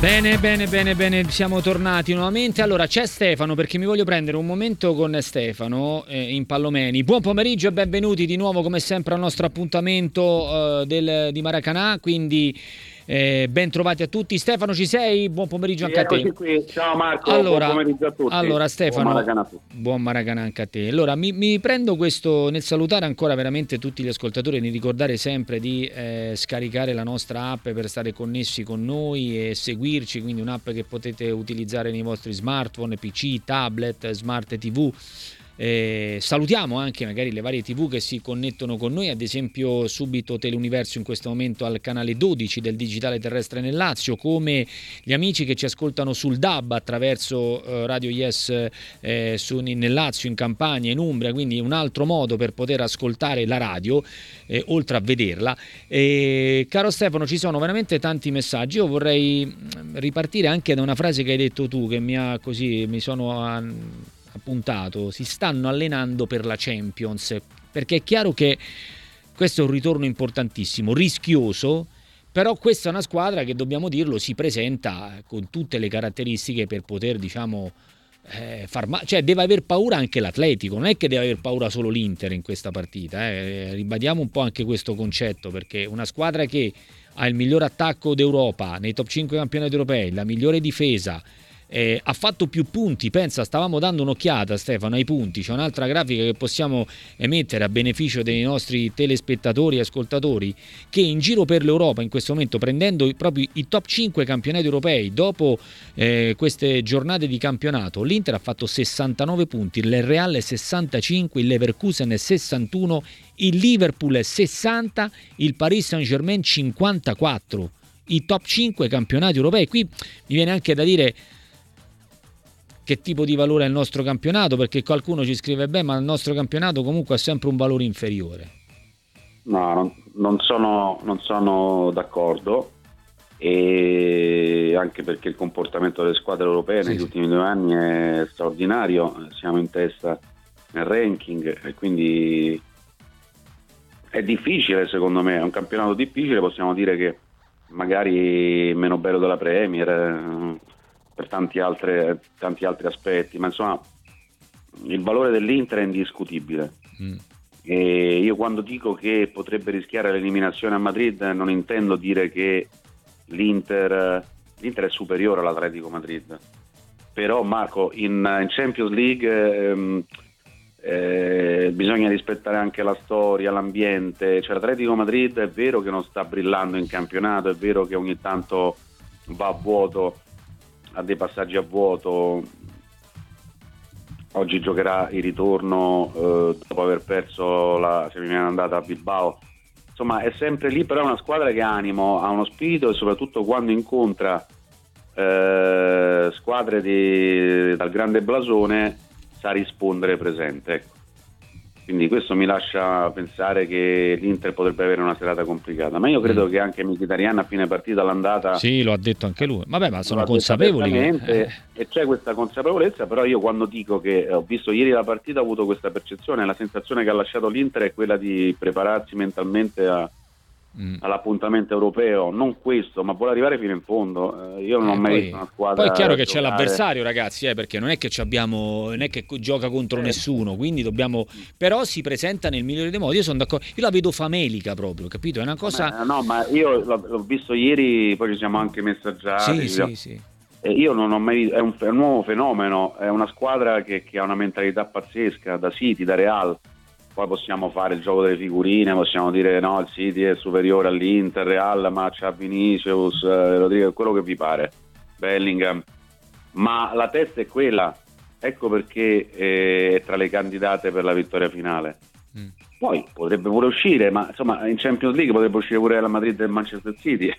Bene, bene, bene, bene, siamo tornati nuovamente. Allora c'è Stefano perché mi voglio prendere un momento con Stefano eh, in Pallomeni. Buon pomeriggio e benvenuti di nuovo come sempre al nostro appuntamento eh, del, di Maracanà. Quindi eh, ben trovati a tutti. Stefano, ci sei? Buon pomeriggio sì, anche a te. Qui. Ciao Marco, allora, buon pomeriggio a tutti. Allora, Stefano, buon Maracanà anche a te. Allora, mi, mi, prendo questo nel salutare ancora veramente tutti gli ascoltatori e di ricordare sempre di eh, scaricare la nostra app per stare connessi con noi e seguirci, quindi un'app che potete utilizzare nei vostri smartphone, PC, tablet, smart TV eh, salutiamo anche magari le varie tv che si connettono con noi, ad esempio subito Teleuniverso in questo momento al canale 12 del digitale terrestre nel Lazio, come gli amici che ci ascoltano sul DAB attraverso eh, Radio Yes eh, su, nel Lazio, in Campania, in Umbria, quindi un altro modo per poter ascoltare la radio eh, oltre a vederla. caro Stefano, ci sono veramente tanti messaggi, io vorrei mm, ripartire anche da una frase che hai detto tu che mi ha così, mi sono... A, appuntato, si stanno allenando per la Champions, perché è chiaro che questo è un ritorno importantissimo, rischioso, però questa è una squadra che dobbiamo dirlo si presenta con tutte le caratteristiche per poter diciamo eh, ma- cioè deve aver paura anche l'Atletico non è che deve aver paura solo l'Inter in questa partita eh. ribadiamo un po' anche questo concetto perché una squadra che ha il miglior attacco d'Europa nei top 5 campionati europei la migliore difesa eh, ha fatto più punti, pensa, stavamo dando un'occhiata Stefano ai punti, c'è un'altra grafica che possiamo emettere a beneficio dei nostri telespettatori e ascoltatori, che in giro per l'Europa in questo momento prendendo proprio i top 5 campionati europei dopo eh, queste giornate di campionato, l'Inter ha fatto 69 punti, il Real 65, il Leverkusen 61, il Liverpool 60, il Paris Saint-Germain 54 i top 5 campionati europei. Qui mi viene anche da dire che tipo di valore ha il nostro campionato, perché qualcuno ci scrive, beh, ma il nostro campionato comunque ha sempre un valore inferiore. No, non, non, sono, non sono, d'accordo, e anche perché il comportamento delle squadre europee sì, negli sì. ultimi due anni è straordinario, siamo in testa nel ranking e quindi è difficile secondo me, è un campionato difficile, possiamo dire che magari meno bello della Premier, per tanti, altre, tanti altri aspetti, ma insomma il valore dell'Inter è indiscutibile. Mm. E io quando dico che potrebbe rischiare l'eliminazione a Madrid non intendo dire che l'Inter, l'Inter è superiore all'Atletico Madrid. Però Marco, in, in Champions League ehm, eh, bisogna rispettare anche la storia, l'ambiente. Cioè, L'Atletico Madrid è vero che non sta brillando in campionato, è vero che ogni tanto va a vuoto ha dei passaggi a vuoto. Oggi giocherà il ritorno eh, dopo aver perso la semifinale andata a Bilbao. Insomma, è sempre lì, però è una squadra che ha animo, ha uno spirito e soprattutto quando incontra eh, squadre di, dal grande blasone sa rispondere presente. Ecco. Quindi questo mi lascia pensare che l'Inter potrebbe avere una serata complicata. Ma io credo mm. che anche Mkhitaryan a fine partita all'andata... Sì, lo ha detto anche lui. Vabbè, ma sono consapevoli. Che... E c'è questa consapevolezza, però io quando dico che ho visto ieri la partita ho avuto questa percezione, la sensazione che ha lasciato l'Inter è quella di prepararsi mentalmente a, mm. all'appuntamento europeo, non questo, ma vuole arrivare fino in fondo. Eh, io non eh, ho mai poi, visto una squadra. Poi è chiaro che giocare. c'è l'avversario, ragazzi, eh, perché non è che abbiamo, non è che gioca contro eh. nessuno, quindi dobbiamo. Però si presenta nel migliore dei modi. Io sono d'accordo, io la vedo famelica proprio, capito? È una cosa. No, ma io l'ho visto ieri, poi ci siamo anche messaggiati. Sì, sì, sì. Io non ho mai visto, è un, è un nuovo fenomeno, è una squadra che, che ha una mentalità pazzesca, da City, da Real poi possiamo fare il gioco delle figurine, possiamo dire no, il City è superiore all'Inter, Real, ma c'ha Vinicius, eh, Rodrigo, quello che vi pare, Bellingham, ma la testa è quella, ecco perché eh, è tra le candidate per la vittoria finale. Mm. Poi potrebbe pure uscire, ma insomma in Champions League potrebbe uscire pure la Madrid e il Manchester City,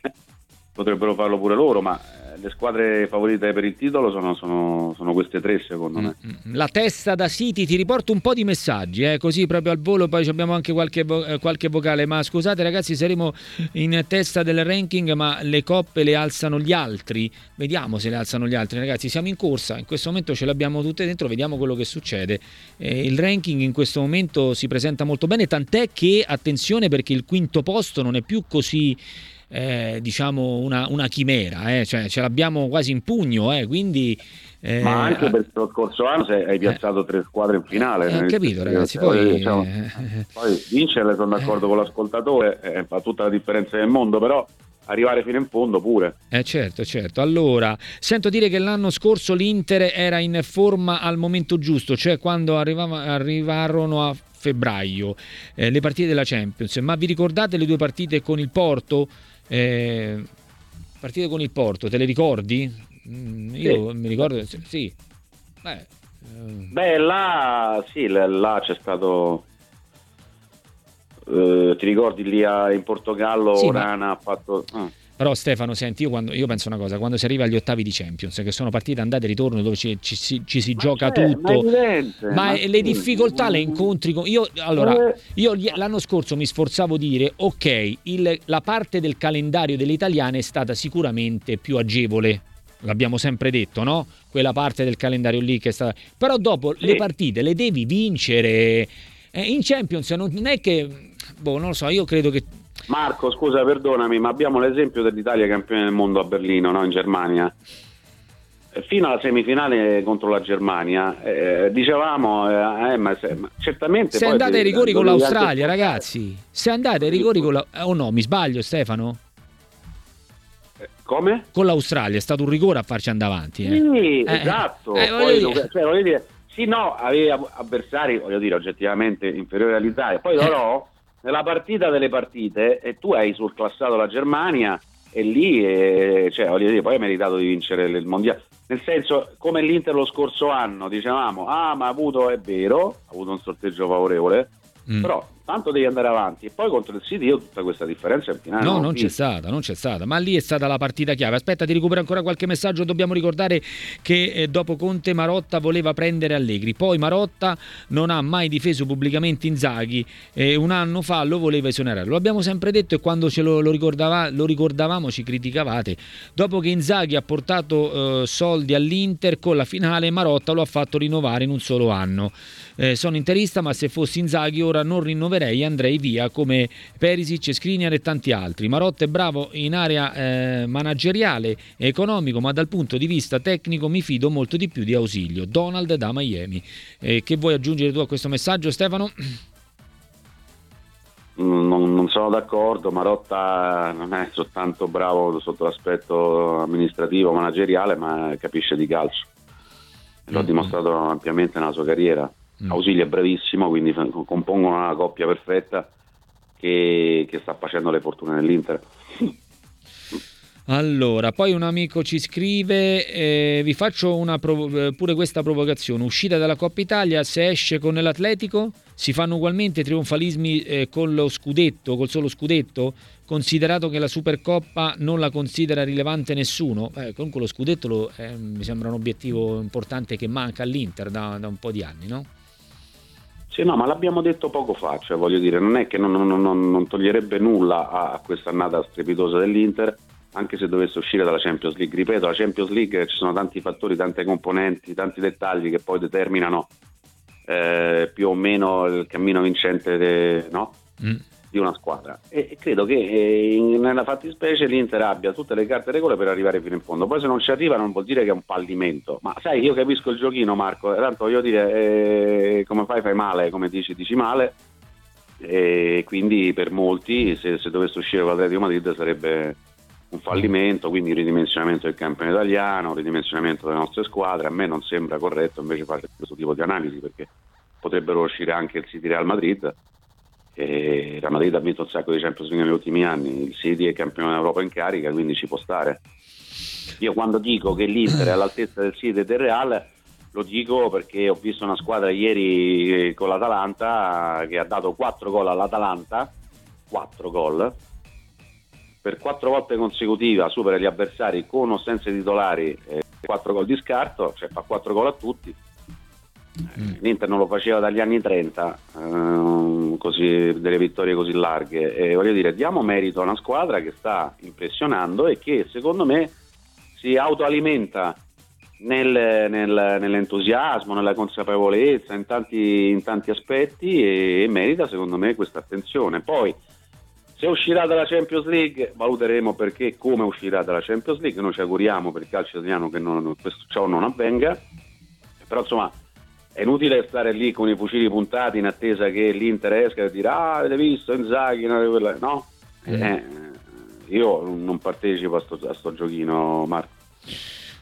potrebbero farlo pure loro, ma le squadre favorite per il titolo sono, sono, sono queste tre secondo me. Mm, mm. La testa da City, ti riporto un po' di messaggi, eh, così proprio al volo, poi abbiamo anche qualche, eh, qualche, vocale, ma scusate ragazzi saremo in testa del ranking, ma le coppe le alzano gli altri, vediamo se le alzano gli altri ragazzi, siamo in corsa, in questo momento ce le abbiamo tutte dentro, vediamo quello che succede. Eh, il ranking in questo momento si presenta molto bene, tant'è che attenzione perché il quinto posto non è più così eh, diciamo una, una chimera, eh, cioè ce l'abbiamo quasi in pugno, eh, quindi... Eh, Ma anche per lo scorso anno hai eh. piazzato tre squadre in finale. Ho capito ragazzi, poi... Diciamo, poi vincerle sono d'accordo con l'ascoltatore, fa tutta la differenza del mondo, però arrivare fino in fondo pure. Eh certo, certo. Allora, sento dire che l'anno scorso l'Inter era in forma al momento giusto, cioè quando arrivava, arrivarono a febbraio eh, le partite della Champions, ma vi ricordate le due partite con il Porto? Eh, partite con il Porto, te le ricordi? Mm, io sì. mi ricordo, sì. Beh, eh. Beh là, sì, là c'è stato eh, ti ricordi lì a, in Portogallo sì, Orana ma... ha fatto... Ah. Però Stefano, senti, io, quando, io, penso una cosa, quando si arriva agli ottavi di Champions, che sono partite andate e ritorno dove ci, ci, ci, ci si ma gioca tutto, ma, evidente, ma, ma le difficoltà le incontri con... Io, allora, io l'anno scorso mi sforzavo di dire, ok, il, la parte del calendario delle italiane è stata sicuramente più agevole, l'abbiamo sempre detto, no? Quella parte del calendario lì che è stata... Però dopo sì. le partite le devi vincere. Eh, in Champions non è che boh, non lo so, io credo che... Marco, scusa, perdonami, ma abbiamo l'esempio dell'Italia campione del mondo a Berlino, no? in Germania. Eh, fino alla semifinale contro la Germania, eh, dicevamo, eh, eh ma, se, ma certamente... Se andate ai rigori con l'Australia, ragazzi, se andate ai rigori con la... Oh no, mi sbaglio Stefano? Come? Con l'Australia è stato un rigore a farci andare avanti. Eh. Sì, eh, esatto. Eh, Poi. Cioè, voglio dire, sì, no, aveva avversari, voglio dire, oggettivamente inferiori all'Italia. Poi però nella partita delle partite e tu hai surclassato la Germania e lì eh, cioè, dire, poi hai meritato di vincere il mondiale nel senso come l'Inter lo scorso anno dicevamo ah ma ha avuto è vero ha avuto un sorteggio favorevole mm. però tanto devi andare avanti. E poi contro il City io tutta questa differenza in finale no non c'è stata non c'è stata. Ma lì è stata la partita chiave. Aspetta ti recupero ancora qualche messaggio. Dobbiamo ricordare che eh, dopo Conte Marotta voleva prendere Allegri. Poi Marotta non ha mai difeso pubblicamente Inzaghi e un anno fa lo voleva esonerare. Lo abbiamo sempre detto e quando ce lo, lo, ricordava, lo ricordavamo ci criticavate. Dopo che Inzaghi ha portato eh, soldi all'Inter con la finale Marotta lo ha fatto rinnovare in un solo anno. Eh, sono interista ma se fossi Inzaghi ora non rinnoverei andrei via come Perisic, Skriniar e tanti altri. Marotta è bravo in area eh, manageriale e economico ma dal punto di vista tecnico mi fido molto di più di Ausilio. Donald da Miami. Eh, che vuoi aggiungere tu a questo messaggio Stefano? Non, non, sono d'accordo, Marotta non è soltanto bravo sotto l'aspetto amministrativo, manageriale, ma capisce di calcio. L'ho mm-hmm. dimostrato ampiamente nella sua carriera. Mm. Ausilio è bravissimo, quindi compongono una coppia perfetta che, che sta facendo le fortune nell'Inter. Allora, poi un amico ci scrive, eh, vi faccio provo- eh, pure questa provocazione, uscita dalla Coppa Italia, se esce con l'Atletico, si fanno ugualmente trionfalismi eh, con lo scudetto, col solo scudetto, considerato che la Supercoppa non la considera rilevante nessuno. Eh, comunque lo scudetto lo, eh, mi sembra un obiettivo importante che manca all'Inter da, da un po' di anni, no? Sì, no, ma l'abbiamo detto poco fa, cioè voglio dire, non è che non, non, non, non toglierebbe nulla a, questa annata strepitosa dell'Inter, anche se dovesse uscire dalla Champions League. Ripeto, la Champions League ci sono tanti fattori, tante componenti, tanti dettagli che poi determinano eh, più o meno il cammino vincente de, no? mm di una squadra. E credo che eh, in, nella fattispecie l'Inter abbia tutte le carte regole per arrivare fino in fondo. Poi se non ci arriva non vuol dire che è un fallimento. Ma sai io capisco il giochino Marco. Tanto voglio dire eh, come fai fai male come dici dici male. E quindi per molti se, se dovesse uscire l'Atletico Madrid sarebbe un fallimento. Quindi ridimensionamento del campione italiano ridimensionamento delle nostre squadre. A me non sembra corretto invece fare questo tipo di analisi perché potrebbero uscire anche il City Real Madrid e la Madrid ha vinto un sacco di Champions League negli ultimi anni, il City è campione d'Europa in carica, quindi ci può stare. Io quando dico che l'Inter è all'altezza del City e del Real, lo dico perché ho visto una squadra ieri con l'Atalanta che ha dato 4 gol all'Atalanta, 4 gol, per 4 volte consecutiva supera gli avversari con o senza titolari, eh, 4 gol di scarto, cioè fa 4 gol a tutti Mm. L'Inter non lo faceva dagli anni 30, ehm, così, delle vittorie così larghe. E voglio dire, diamo merito a una squadra che sta impressionando e che secondo me si autoalimenta nel, nel, nell'entusiasmo, nella consapevolezza, in tanti, in tanti aspetti e, e, merita secondo me questa attenzione. Poi Se uscirà dalla Champions League valuteremo perché e come uscirà dalla Champions League, noi ci auguriamo per il calcio italiano che non, questo ciò non avvenga, però insomma è inutile stare lì con i fucili puntati in attesa che l'Inter esca e dire ah avete visto Inzaghi, no? Mm. Eh, io non partecipo a sto, a sto giochino Marco.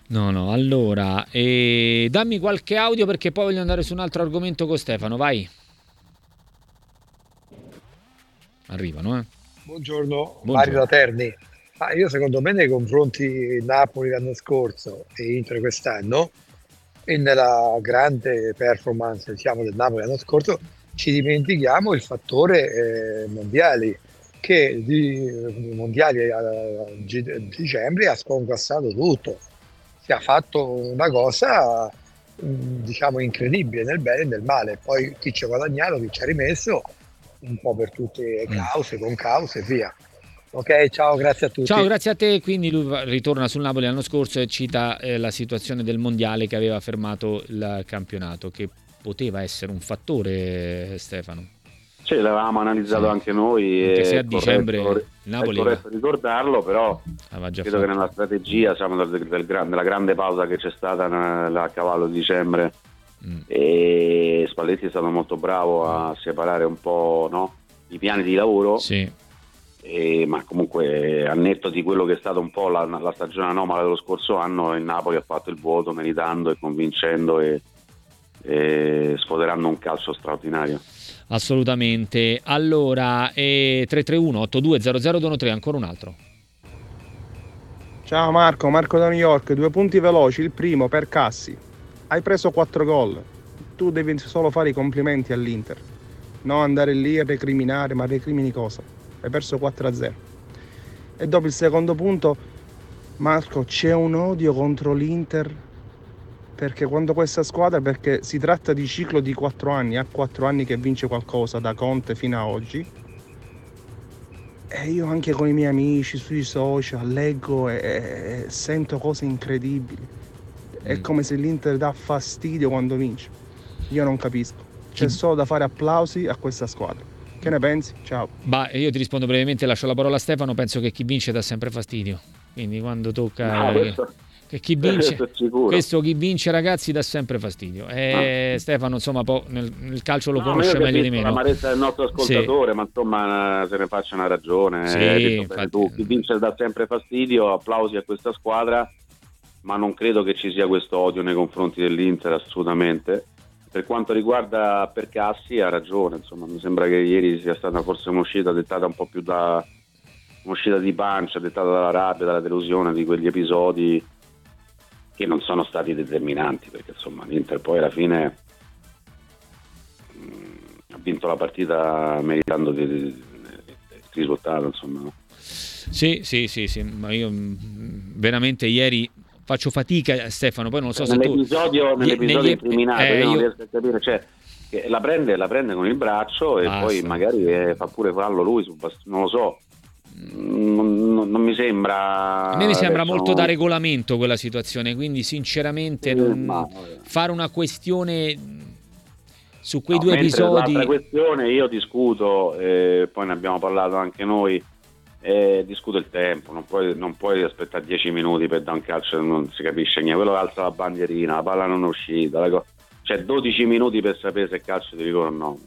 No, no, allora, eh, dammi qualche audio perché poi voglio andare su un altro argomento con Stefano, vai. Arrivano, eh. Buongiorno, Buongiorno. Mario Laterni. Ah, io secondo me nei confronti Napoli l'anno scorso e Inter quest'anno e nella grande performance diciamo, del Napoli l'anno scorso ci dimentichiamo il fattore eh, mondiali che di mondiali a, dicembre ha sconquassato tutto si è fatto una cosa diciamo incredibile nel bene e nel male poi chi ci ha guadagnato chi ci ha rimesso un po' per tutte le mm. cause, con cause e via. Ok, ciao, grazie a tutti. Ciao, grazie a te. Quindi lui ritorna sul Napoli l'anno scorso e cita eh, la situazione del mondiale che aveva fermato il campionato, che poteva essere un fattore, Stefano. Sì, l'avevamo analizzato sì. anche noi. Anche se a dicembre corretto, Napoli. È corretto ricordarlo, però credo fatto. che nella strategia, siamo del, del, della grande pausa che c'è stata a cavallo di dicembre Mm. E Spalletti è stato molto bravo a separare un po' no? i piani di lavoro. Sì. E, ma comunque al netto di quello che è stata un po' la, la, stagione anomala dello scorso anno, il Napoli ha fatto il vuoto meritando e convincendo e, e sfoderando un calcio straordinario. Assolutamente. Allora, eh, 331 8200 ancora un altro. Ciao Marco, Marco da New York, due punti veloci, il primo per Cassi hai preso 4 gol, tu devi solo fare i complimenti all'Inter, non andare lì a recriminare, ma recrimini cosa? Hai perso 4-0. E dopo il secondo punto, Marco, c'è un odio contro l'Inter perché quando questa squadra, perché si tratta di ciclo di 4 anni, ha 4 anni che vince qualcosa da Conte fino a oggi, e io anche con i miei amici sui social leggo e, e sento cose incredibili è mm. come se l'Inter dà fastidio quando vince. Io non capisco. C'è solo da fare applausi a questa squadra. Che ne pensi? Ciao. Bah, io ti rispondo brevemente, lascio la parola a Stefano, penso che chi vince dà sempre fastidio. Quindi quando tocca... No, questo... Che chi vince, questo chi vince ragazzi dà sempre fastidio. E ah. Stefano, insomma, nel, nel, calcio lo no, conosce meglio di me. La marezza del nostro ascoltatore, sì. ma insomma, se ne faccia una ragione. Sì, eh, infatti... tu. Chi vince dà sempre fastidio. Applausi a questa squadra ma non credo che ci sia questo odio nei confronti dell'Inter assolutamente. Per quanto riguarda Percassi ha ragione, insomma, mi sembra che ieri sia stata forse un'uscita dettata un po' più da un'uscita di pancia, dettata dalla rabbia, dalla delusione di quegli episodi che non sono stati determinanti, perché insomma l'Inter poi alla fine mh, mm, ha vinto la partita meritando il risultato, insomma. Sì, sì, sì, sì, ma io mm, veramente ieri faccio fatica Stefano, poi non lo so se nell'episodio, tu... Nell'episodio negli... incriminato eh, io non riesco a capire, cioè la prende, la prende, con il braccio e Basta. poi magari eh, fa pure fallo lui, non lo so. Non, non, non mi sembra. A me mi sembra adesso... molto da regolamento quella situazione, quindi sinceramente non... ma... fare una questione su quei no, due episodi. L'altra questione io discuto, eh, poi ne abbiamo parlato anche noi eh, discuto il tempo, non puoi, non puoi, aspettare 10 minuti per dare un calcio non si capisce niente, quello alza la bandierina, la palla non è uscita, co- c'è 12 minuti per sapere se calcio di rigore o no.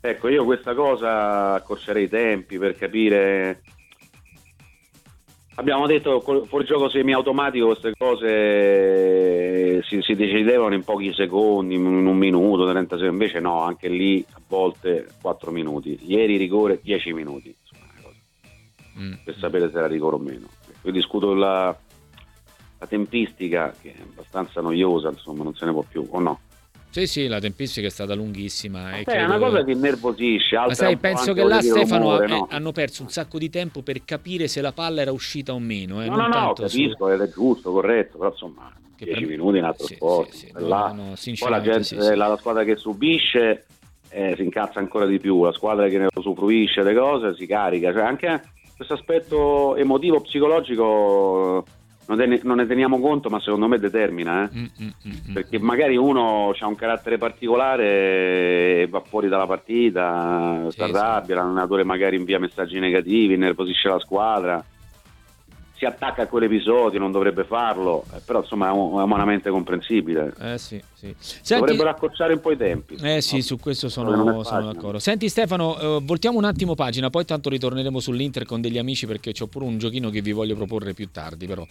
Ecco, io questa cosa accorcerei i tempi per capire. Abbiamo detto fuori gioco semiautomatico queste cose si, si, decidevano in pochi secondi, in un minuto, 30 secondi, invece no, anche lì a volte 4 minuti. Ieri rigore 10 minuti mm. per sapere se era rigore o meno. Io discuto la, la tempistica che è abbastanza noiosa, insomma, non se ne può più, o no? Sì, sì, la tempistica è stata lunghissima. Eh, è una cosa che innervosisce. Ma sai, penso che là Stefano rumore, no? hanno perso un sacco di tempo per capire se la palla era uscita o meno. Eh, no, no, no, capisco, su... è giusto, corretto, però insomma, 10 per... minuti in altro sì, sport. Sì, sì, là, no, no, poi la, gente, la, la, squadra che subisce eh, si incazza ancora di più, la squadra che ne usufruisce le cose si carica, cioè anche questo aspetto emotivo, psicologico non, ne, non ne teniamo conto, ma secondo me determina, eh? mm, mm, mm, perché magari uno ha un carattere particolare e va fuori dalla partita, sì, si arrabbia, sì. l'allenatore magari invia messaggi negativi, nervosisce la squadra si attacca a quell'episodio, non dovrebbe farlo, eh, però insomma è, è umanamente comprensibile. Eh sì, sì. Senti, Dovrebbero accorciare un po' i tempi. Eh sì, no? su questo sono, sono, d'accordo. Senti Stefano, eh, voltiamo un attimo pagina, poi tanto ritorneremo sull'Inter con degli amici perché c'ho pure un giochino che vi voglio proporre più tardi però.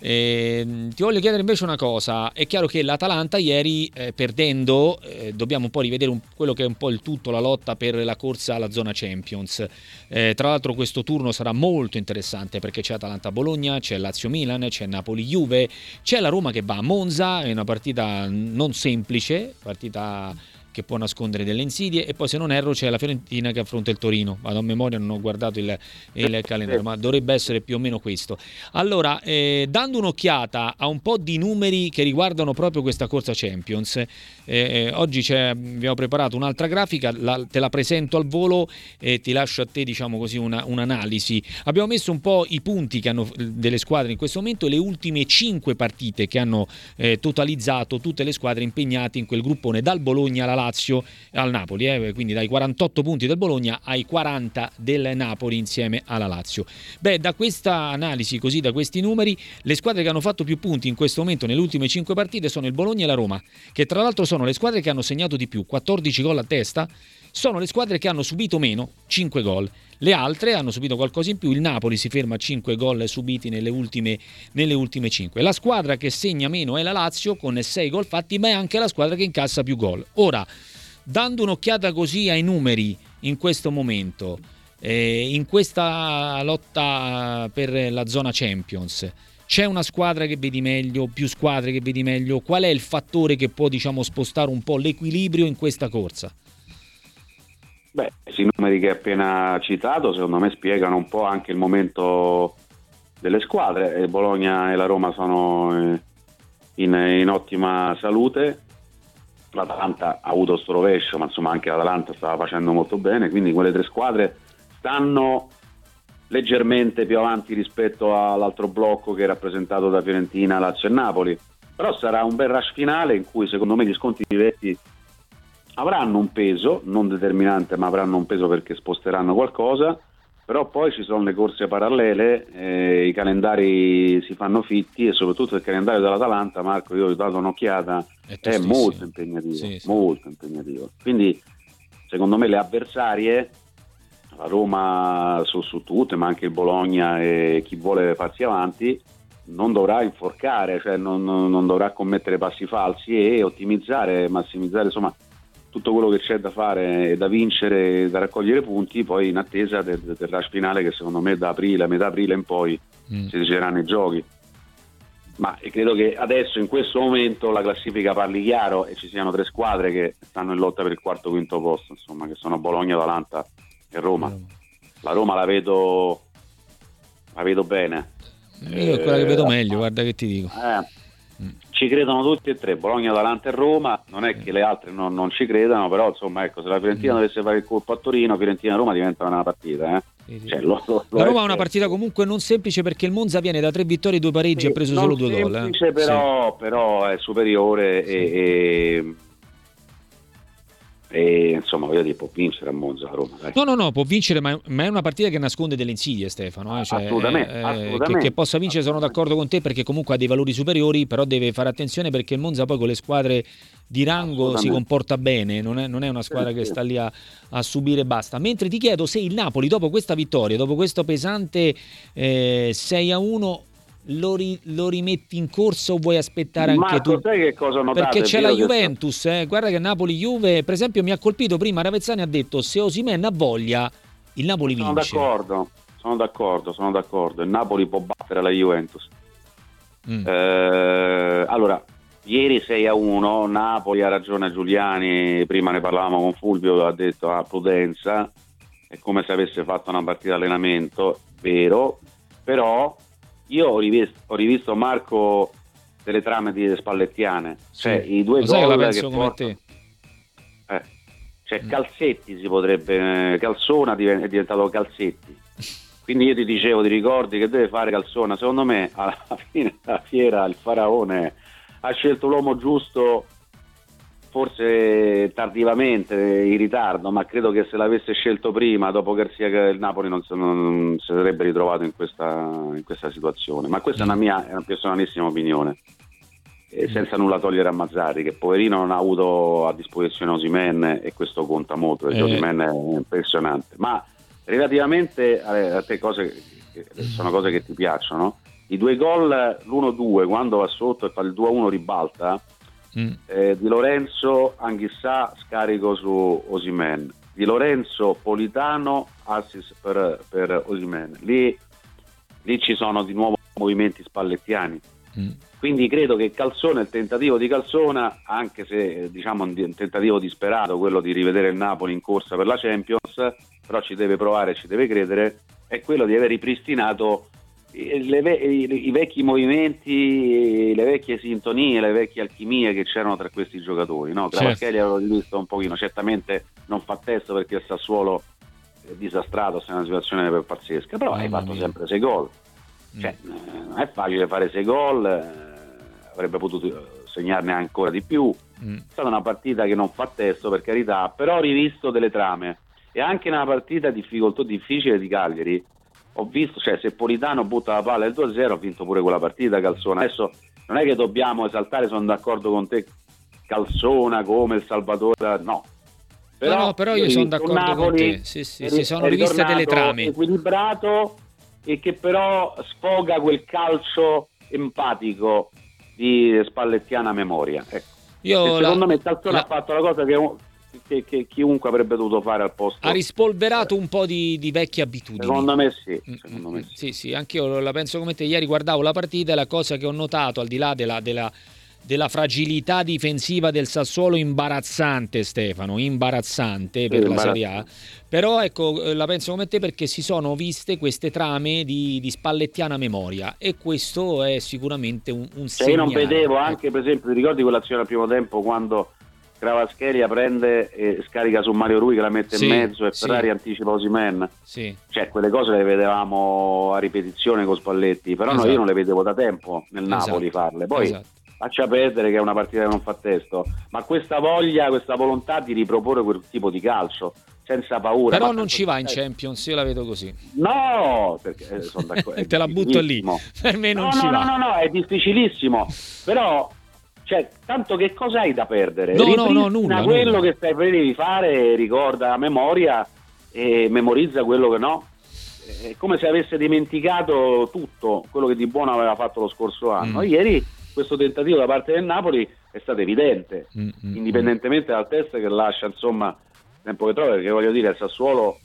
Eh, ti voglio chiedere invece una cosa, è chiaro che l'Atalanta ieri eh, perdendo, eh, dobbiamo un po' rivedere un, quello che è un po' il tutto, la lotta per la corsa alla zona Champions. Eh, tra l'altro questo turno sarà molto interessante perché c'è Atalanta-Bologna, c'è Lazio-Milan, c'è Napoli-Juve, c'è la Roma che va a Monza, è una partita non semplice, partita che può nascondere delle insidie. E poi se non erro c'è la Fiorentina che affronta il Torino. Vado a memoria non ho guardato il, il calendario ma dovrebbe essere più o meno questo. Allora eh, dando un'occhiata a un po' di numeri che riguardano proprio questa corsa Champions eh, eh oggi abbiamo preparato un'altra grafica la, te la presento al volo e ti lascio a te diciamo così una, un'analisi. Abbiamo messo un po' i punti che hanno delle squadre in questo momento e le ultime 5 partite che hanno eh, totalizzato tutte le squadre impegnate in quel gruppone dal Bologna alla Lazio Lazio al Napoli, eh? quindi dai 48 punti del Bologna ai 40 del Napoli insieme alla Lazio. Beh, da questa analisi, così da questi numeri, le squadre che hanno fatto più punti in questo momento nelle ultime 5 partite sono il Bologna e la Roma, che tra l'altro sono le squadre che hanno segnato di più, 14 gol a testa, sono le squadre che hanno subito meno, 5 gol. Le altre hanno subito qualcosa in più, il Napoli si ferma a 5 gol subiti nelle ultime, nelle ultime 5. La squadra che segna meno è la Lazio con 6 gol fatti, ma è anche la squadra che incassa più gol. Ora, dando un'occhiata così ai numeri in questo momento, eh, in questa lotta per la zona Champions, c'è una squadra che vedi meglio, più squadre che vedi meglio? Qual è il fattore che può diciamo, spostare un po' l'equilibrio in questa corsa? Beh, i numeri che hai appena citato secondo me spiegano un po' anche il momento delle squadre. Bologna e la Roma sono eh, in, in ottima salute, l'Atalanta ha avuto sto rovescio, ma insomma anche l'Atalanta stava facendo molto bene, quindi quelle tre squadre stanno leggermente più avanti rispetto all'altro blocco che è rappresentato da Fiorentina, Lazio e Napoli. Però sarà un bel rush finale in cui secondo me gli sconti diretti avranno un peso, non determinante, ma avranno un peso perché sposteranno qualcosa, però poi ci sono le corse parallele, eh, i calendari si fanno fitti e soprattutto il calendario dell'Atalanta, Marco, io ho dato un'occhiata, è, è molto impegnativo, sì, sì. molto impegnativo. Quindi secondo me le avversarie, la Roma su, su tutte, ma anche il Bologna e chi vuole farsi avanti, non dovrà inforcare, cioè non, non, dovrà commettere passi falsi e ottimizzare, massimizzare insomma tutto quello che c'è da fare e da vincere e da raccogliere punti, poi in attesa del, del rush finale che secondo me da aprile, metà aprile in poi mm. si decideranno i giochi. Ma credo che adesso in questo momento la classifica parli chiaro e ci siano tre squadre che stanno in lotta per il quarto quinto posto, insomma, che sono Bologna, Atalanta e Roma. La Roma la vedo, la vedo bene. Io è quella che vedo eh, meglio, guarda che ti dico. Eh, ci credono tutti e tre, Bologna, Atalanta e Roma, non è che le altre non, non ci credano, però insomma ecco, se la Fiorentina mm. dovesse fare il colpo a Torino, Fiorentina-Roma diventa una partita. Eh? Sì, sì. Cioè, lo, lo, la Roma è una partita comunque non semplice perché il Monza viene da tre vittorie, due pareggi e ha preso solo due gol. Eh? Però, però, è superiore e, e e insomma voglio dire può vincere a Monza la Roma dai. no no no può vincere ma, ma, è una partita che nasconde delle insidie Stefano eh? cioè, assolutamente, eh, assolutamente, che, che, possa vincere sono d'accordo con te perché comunque ha dei valori superiori però deve fare attenzione perché il Monza poi con le squadre di rango si comporta bene non è, non è una squadra sì, che sì. sta lì a, a, subire basta mentre ti chiedo se il Napoli dopo questa vittoria dopo questo pesante eh, 6 a 1 lo, ri, lo, rimetti in corso o vuoi aspettare anche Marco, tu? Sai che cosa notate? Perché c'è la Juventus, eh? guarda che Napoli-Juve, per esempio mi ha colpito prima Ravezzani ha detto se Osimen ha voglia il Napoli sono vince. Sono d'accordo, sono d'accordo, sono d'accordo, il Napoli può battere la Juventus. Mm. Eh, allora, ieri 6 a 1, Napoli ha ragione Giuliani, prima ne parlavamo con Fulvio, ha detto a ah, prudenza, è come se avesse fatto una partita allenamento, vero, però io ho rivisto, ho rivisto Marco delle trame di Spallettiane, sì. cioè i due gol che, che portano, eh, cioè mm. Calzetti si potrebbe, Calzona è diventato Calzetti, Quindi io ti dicevo, ti ricordi che deve fare Calzona? Secondo me alla fine della fiera il faraone ha scelto l'uomo giusto forse tardivamente, in ritardo, ma credo che se l'avesse scelto prima, dopo Garzia il Napoli non, non si sarebbe ritrovato in questa, in questa, situazione. Ma questa è una mia è una personalissima opinione, e senza nulla togliere a Mazzari, che poverino non ha avuto a disposizione Osimen e questo conta molto, perché eh. Osimen è impressionante. Ma relativamente a te cose, sono cose che ti piacciono, i due gol, l'1-2, quando va sotto e fa il 2-1 ribalta, Mm. Eh, di Lorenzo Anghissà scarico su Osimen, di Lorenzo Politano assist per, per Osimen. Lì, lì, ci sono di nuovo movimenti spallettiani. Mm. Quindi credo che Calzona, il tentativo di Calzona, anche se diciamo un tentativo disperato, quello di rivedere il Napoli in corsa per la Champions, però ci deve provare, ci deve credere, è quello di aver ripristinato i, vecchi movimenti, le vecchie sintonie, le vecchie alchimie che c'erano tra questi giocatori. No? Cravachelli certo. avevo visto un pochino, certamente non fa testo perché il Sassuolo è disastrato, è una situazione pazzesca, però oh, hai fatto mia. sempre sei gol. Mm. Cioè, mm. non è facile fare sei gol, eh, avrebbe potuto segnarne ancora di più. Mm. È stata una partita che non fa testo per carità, però ho rivisto delle trame e anche una partita difficoltà difficile di Cagliari ho visto, cioè se Politano butta la palla il 2-0 ha vinto pure quella partita Calzona. Adesso non è che dobbiamo esaltare, sono d'accordo con te, Calzona come il Salvatore, no. Però, no, no, però io sono d'accordo Napoli, con te, sì, sì, si sono riviste delle trame. equilibrato e che però sfoga quel calcio empatico di spallettiana memoria. Ecco. Io secondo la, me Calzona la... ha fatto la cosa che che, che, chiunque avrebbe dovuto fare al posto. Ha rispolverato un po' di, di vecchie abitudini. Secondo me sì. Mm, secondo me sì. sì, sì, anch'io la penso come te. Ieri guardavo la partita e la cosa che ho notato, al di là della, della, della fragilità difensiva del Sassuolo, imbarazzante Stefano, imbarazzante per sì, la Serie A. Però ecco, eh, la penso come te perché si sono viste queste trame di, di spallettiana memoria e questo è sicuramente un, un cioè, Io non vedevo anche, per esempio, ti ricordi quell'azione al primo tempo quando Cravaschelia prende e scarica su Mario Rui che la mette sì, in mezzo e Ferrari sì. anticipa Osimen. Sì. Cioè, quelle cose le vedevamo a ripetizione con Spalletti, però esatto. no, io non le vedevo da tempo nel esatto. Napoli farle. Poi esatto. faccia perdere che è una partita che non fa testo, ma questa voglia, questa volontà di riproporre quel tipo di calcio senza paura. Però non ci va in Champions, io la vedo così. No, perché eh, sono d'accordo. Te la butto lì. Per me non no, ci no, va. No, no, no, è difficilissimo. Però cioè, tanto che cosa hai da perdere? No, no, no, nulla. quello nulla. che stai di fare, ricorda a memoria e memorizza quello che no. È come se avesse dimenticato tutto quello che di buono aveva fatto lo scorso anno. Mm. Ieri questo tentativo da parte del Napoli è stato evidente, mm, mm, mm. indipendentemente dal test che lascia insomma tempo che trova, perché voglio dire, il Sassuolo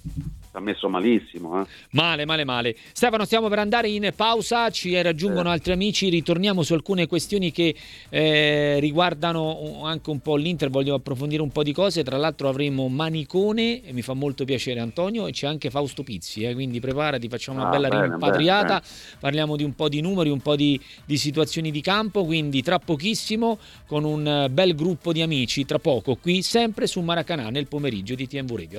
ha messo malissimo. Eh. Male, male, male. Stefano, stiamo per andare in pausa, ci raggiungono eh. altri amici, ritorniamo su alcune questioni che eh, riguardano anche un po' l'Inter, voglio approfondire un po' di cose, tra l'altro avremo Manicone, e mi fa molto piacere Antonio, e c'è anche Fausto Pizzi, eh, quindi preparati, facciamo una ah, bella bene, rimpatriata, bene. parliamo di un po' di numeri, un po' di, di situazioni di campo, quindi tra pochissimo con un bel gruppo di amici, tra poco qui sempre su Maracanà nel pomeriggio di TMV Radio.